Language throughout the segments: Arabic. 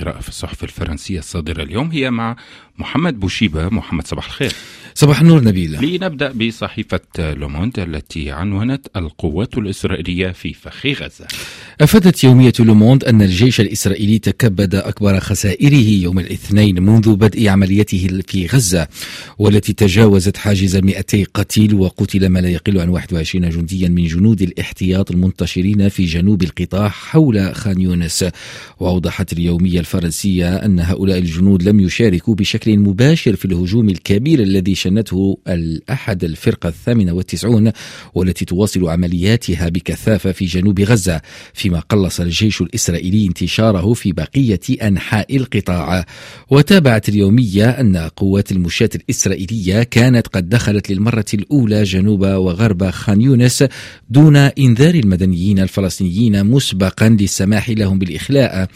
قراءة في الصحف الفرنسية الصادرة اليوم هي مع محمد بوشيبة. محمد صباح الخير. صباح النور نبيل لنبدأ بصحيفة لوموند التي عنونت القوات الإسرائيلية في فخ غزة. أفادت يومية لوموند أن الجيش الإسرائيلي تكبد أكبر خسائره يوم الاثنين منذ بدء عمليته في غزة والتي تجاوزت حاجز 200 قتيل وقتل ما لا يقل عن 21 جنديا من جنود الاحتياط المنتشرين في جنوب القطاع حول خان يونس. وأوضحت اليومية الفرنسية أن هؤلاء الجنود لم يشاركوا بشكل مباشر في الهجوم الكبير الذي شنته الأحد الفرقة الثامنة والتسعون والتي تواصل عملياتها بكثافة في جنوب غزة فيما قلص الجيش الإسرائيلي انتشاره في بقية أنحاء القطاع. وتابعت اليومية أن قوات المشاة الإسرائيلية كانت قد دخلت للمرة الأولى جنوب وغرب خان يونس دون إنذار المدنيين الفلسطينيين مسبقا للسماح لهم بالإخلاء.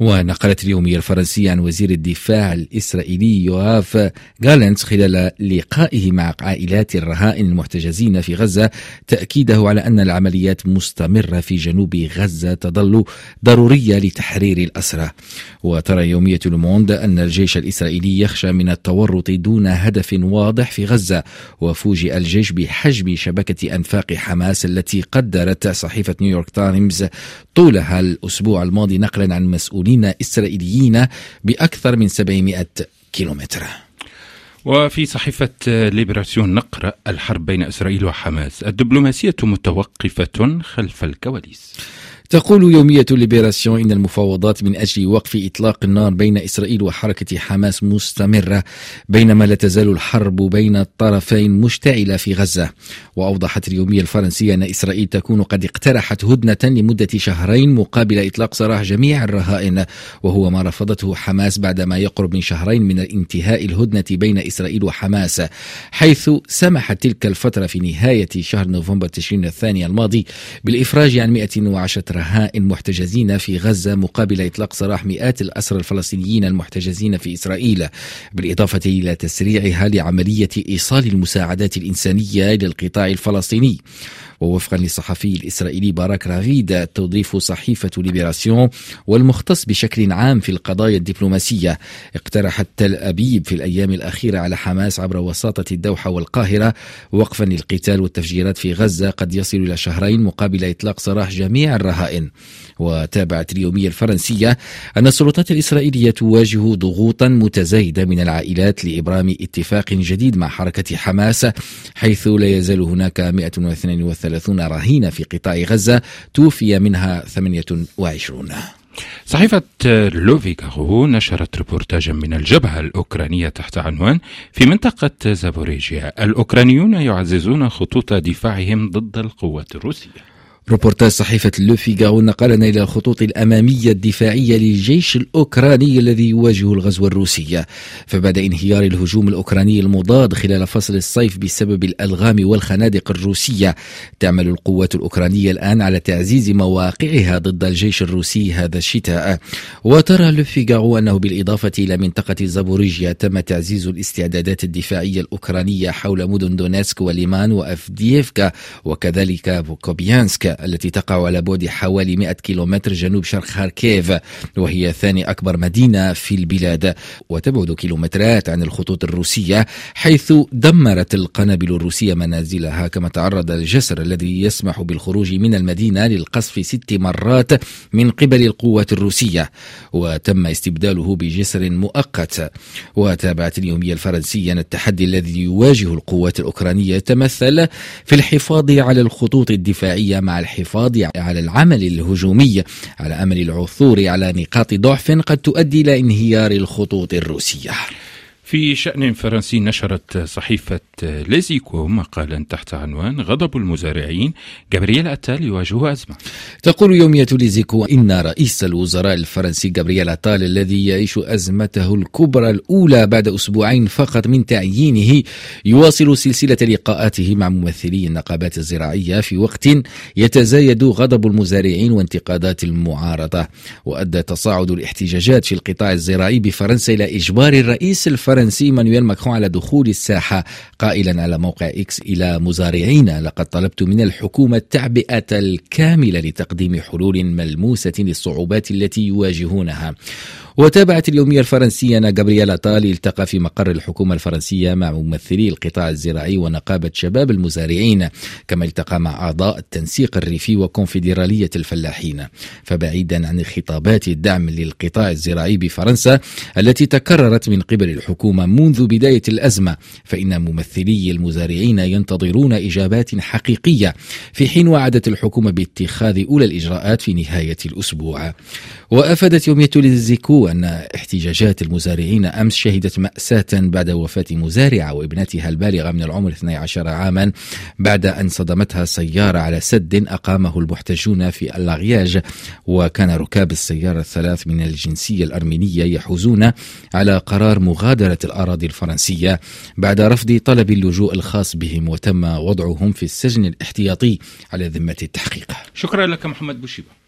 ونقلت اليومية الفرنسية عن وزير الدفاع الإسرائيلي يوآف جالنت خلال لقائه مع عائلات الرهائن المحتجزين في غزة تأكيده على أن العمليات مستمرة في جنوب غزة. تظل ضرورية لتحرير الأسرى. وترى يومية لوموند أن الجيش الإسرائيلي يخشى من التورط دون هدف واضح في غزة وفوجئ الجيش بحجم شبكة أنفاق حماس التي قدرت صحيفة نيويورك تايمز طولها الأسبوع الماضي نقلا عن مسؤولين إسرائيليين بأكثر من 700 كيلومتر. وفي صحيفة ليبراسيون نقرأ الحرب بين إسرائيل وحماس الدبلوماسية متوقفة خلف الكواليس. تقول يومية ليبراسيون إن المفاوضات من أجل وقف إطلاق النار بين إسرائيل وحركة حماس مستمرة بينما لا تزال الحرب بين الطرفين مشتعلة في غزة. وأوضحت اليومية الفرنسية أن إسرائيل تكون قد اقترحت هدنة لمدة شهرين مقابل إطلاق سراح جميع الرهائن وهو ما رفضته حماس بعدما يقرب من شهرين من انتهاء الهدنة بين إسرائيل وحماس حيث سمحت تلك الفترة في نهاية شهر نوفمبر تشرين الثاني الماضي بالإفراج عن 110 رهائن محتجزين في غزة مقابل إطلاق سراح مئات الأسرى الفلسطينيين المحتجزين في إسرائيل بالإضافة إلى تسريعها لعملية إيصال المساعدات الإنسانية إلى القطاع الفلسطيني. ووفقا للصحفي الإسرائيلي باراك رافيد تضيف صحيفة ليبراسيون والمختص بشكل عام في القضايا الدبلوماسية. اقترحت تل أبيب في الأيام الأخيرة على حماس عبر وساطة الدوحة والقاهرة وقفا للقتال والتفجيرات في غزة قد يصل إلى شهرين مقابل إطلاق سراح جميع الرهائن. وتابعت اليومية الفرنسية أن السلطات الإسرائيلية تواجه ضغوطا متزايدة من العائلات لإبرام اتفاق جديد مع حركة حماس حيث لا يزال هناك 132 رهينة في قطاع غزة توفي منها 28 صحيفة لوفيغارو نشرت ريبورتاجا من الجبهة الأوكرانية تحت عنوان في منطقة زابوريجيا الأوكرانيون يعززون خطوط دفاعهم ضد القوات الروسية. ريبورتاج صحيفة لوفيغارو نقلنا إلى الخطوط الأمامية الدفاعية للجيش الأوكراني الذي يواجه الغزو الروسي. فبعد انهيار الهجوم الأوكراني المضاد خلال فصل الصيف بسبب الألغام والخنادق الروسية تعمل القوات الأوكرانية الآن على تعزيز مواقعها ضد الجيش الروسي هذا الشتاء. وترى لوفيغارو أنه بالإضافة إلى منطقة زابوريجيا تم تعزيز الاستعدادات الدفاعية الأوكرانية حول مدن دونيتسك وليمان وأفدييفكا وكذلك التي تقع على بعد حوالي 100 كيلومتر جنوب شرق خاركيف وهي ثاني أكبر مدينة في البلاد وتبعد كيلومترات عن الخطوط الروسية حيث دمرت القنابل الروسية منازلها كما تعرض الجسر الذي يسمح بالخروج من المدينة للقصف ست مرات من قبل القوات الروسية وتم استبداله بجسر مؤقت. وتابعت اليومية الفرنسية التحدي الذي يواجه القوات الأوكرانية يتمثل في الحفاظ على الخطوط الدفاعية مع الحفاظ على العمل الهجومي على أمل العثور على نقاط ضعف قد تؤدي إلى انهيار الخطوط الروسية. في شأن فرنسي نشرت صحيفة ليزيكو مقالا تحت عنوان غضب المزارعين جابرييل أتال يواجه أزمة. تقول يومية ليزيكو إن رئيس الوزراء الفرنسي جابرييل أتال الذي يعيش أزمته الكبرى الأولى بعد أسبوعين فقط من تعيينه يواصل سلسلة لقاءاته مع ممثلي النقابات الزراعية في وقت يتزايد غضب المزارعين وانتقادات المعارضة. وأدى تصاعد الاحتجاجات في القطاع الزراعي بفرنسا إلى إجبار الرئيس الفرنسي الفرنسي إيمانويل ماكرون على دخول الساحة قائلا على موقع إكس إلى مزارعين. لقد طلبت من الحكومة التعبئة الكاملة لتقديم حلول ملموسة للصعوبات التي يواجهونها. وتابعت اليومية الفرنسية أن جابرييل أتال التقى في مقر الحكومة الفرنسية مع ممثلي القطاع الزراعي ونقابة شباب المزارعين كما التقى مع أعضاء التنسيق الريفي وكونفدرالية الفلاحين. فبعيدا عن خطابات الدعم للقطاع الزراعي بفرنسا التي تكررت من قبل الحكومة منذ بداية الأزمة فإن ممثلي المزارعين ينتظرون إجابات حقيقية في حين وعدت الحكومة باتخاذ أولى الإجراءات في نهاية الأسبوع. وأفادت يومية ليزيكو أن احتجاجات المزارعين أمس شهدت مأساة بعد وفاة مزارعة وابنتها البالغة من العمر 12 عاما بعد أن صدمتها سيارة على سد أقامه المحتجون في اللاغياج وكان ركاب السيارة الثلاث من الجنسية الأرمينية يحوزون على قرار مغادرة الأراضي الفرنسية بعد رفض طلب اللجوء الخاص بهم وتم وضعهم في السجن الاحتياطي على ذمة التحقيق. شكرا لك محمد بوشيبة.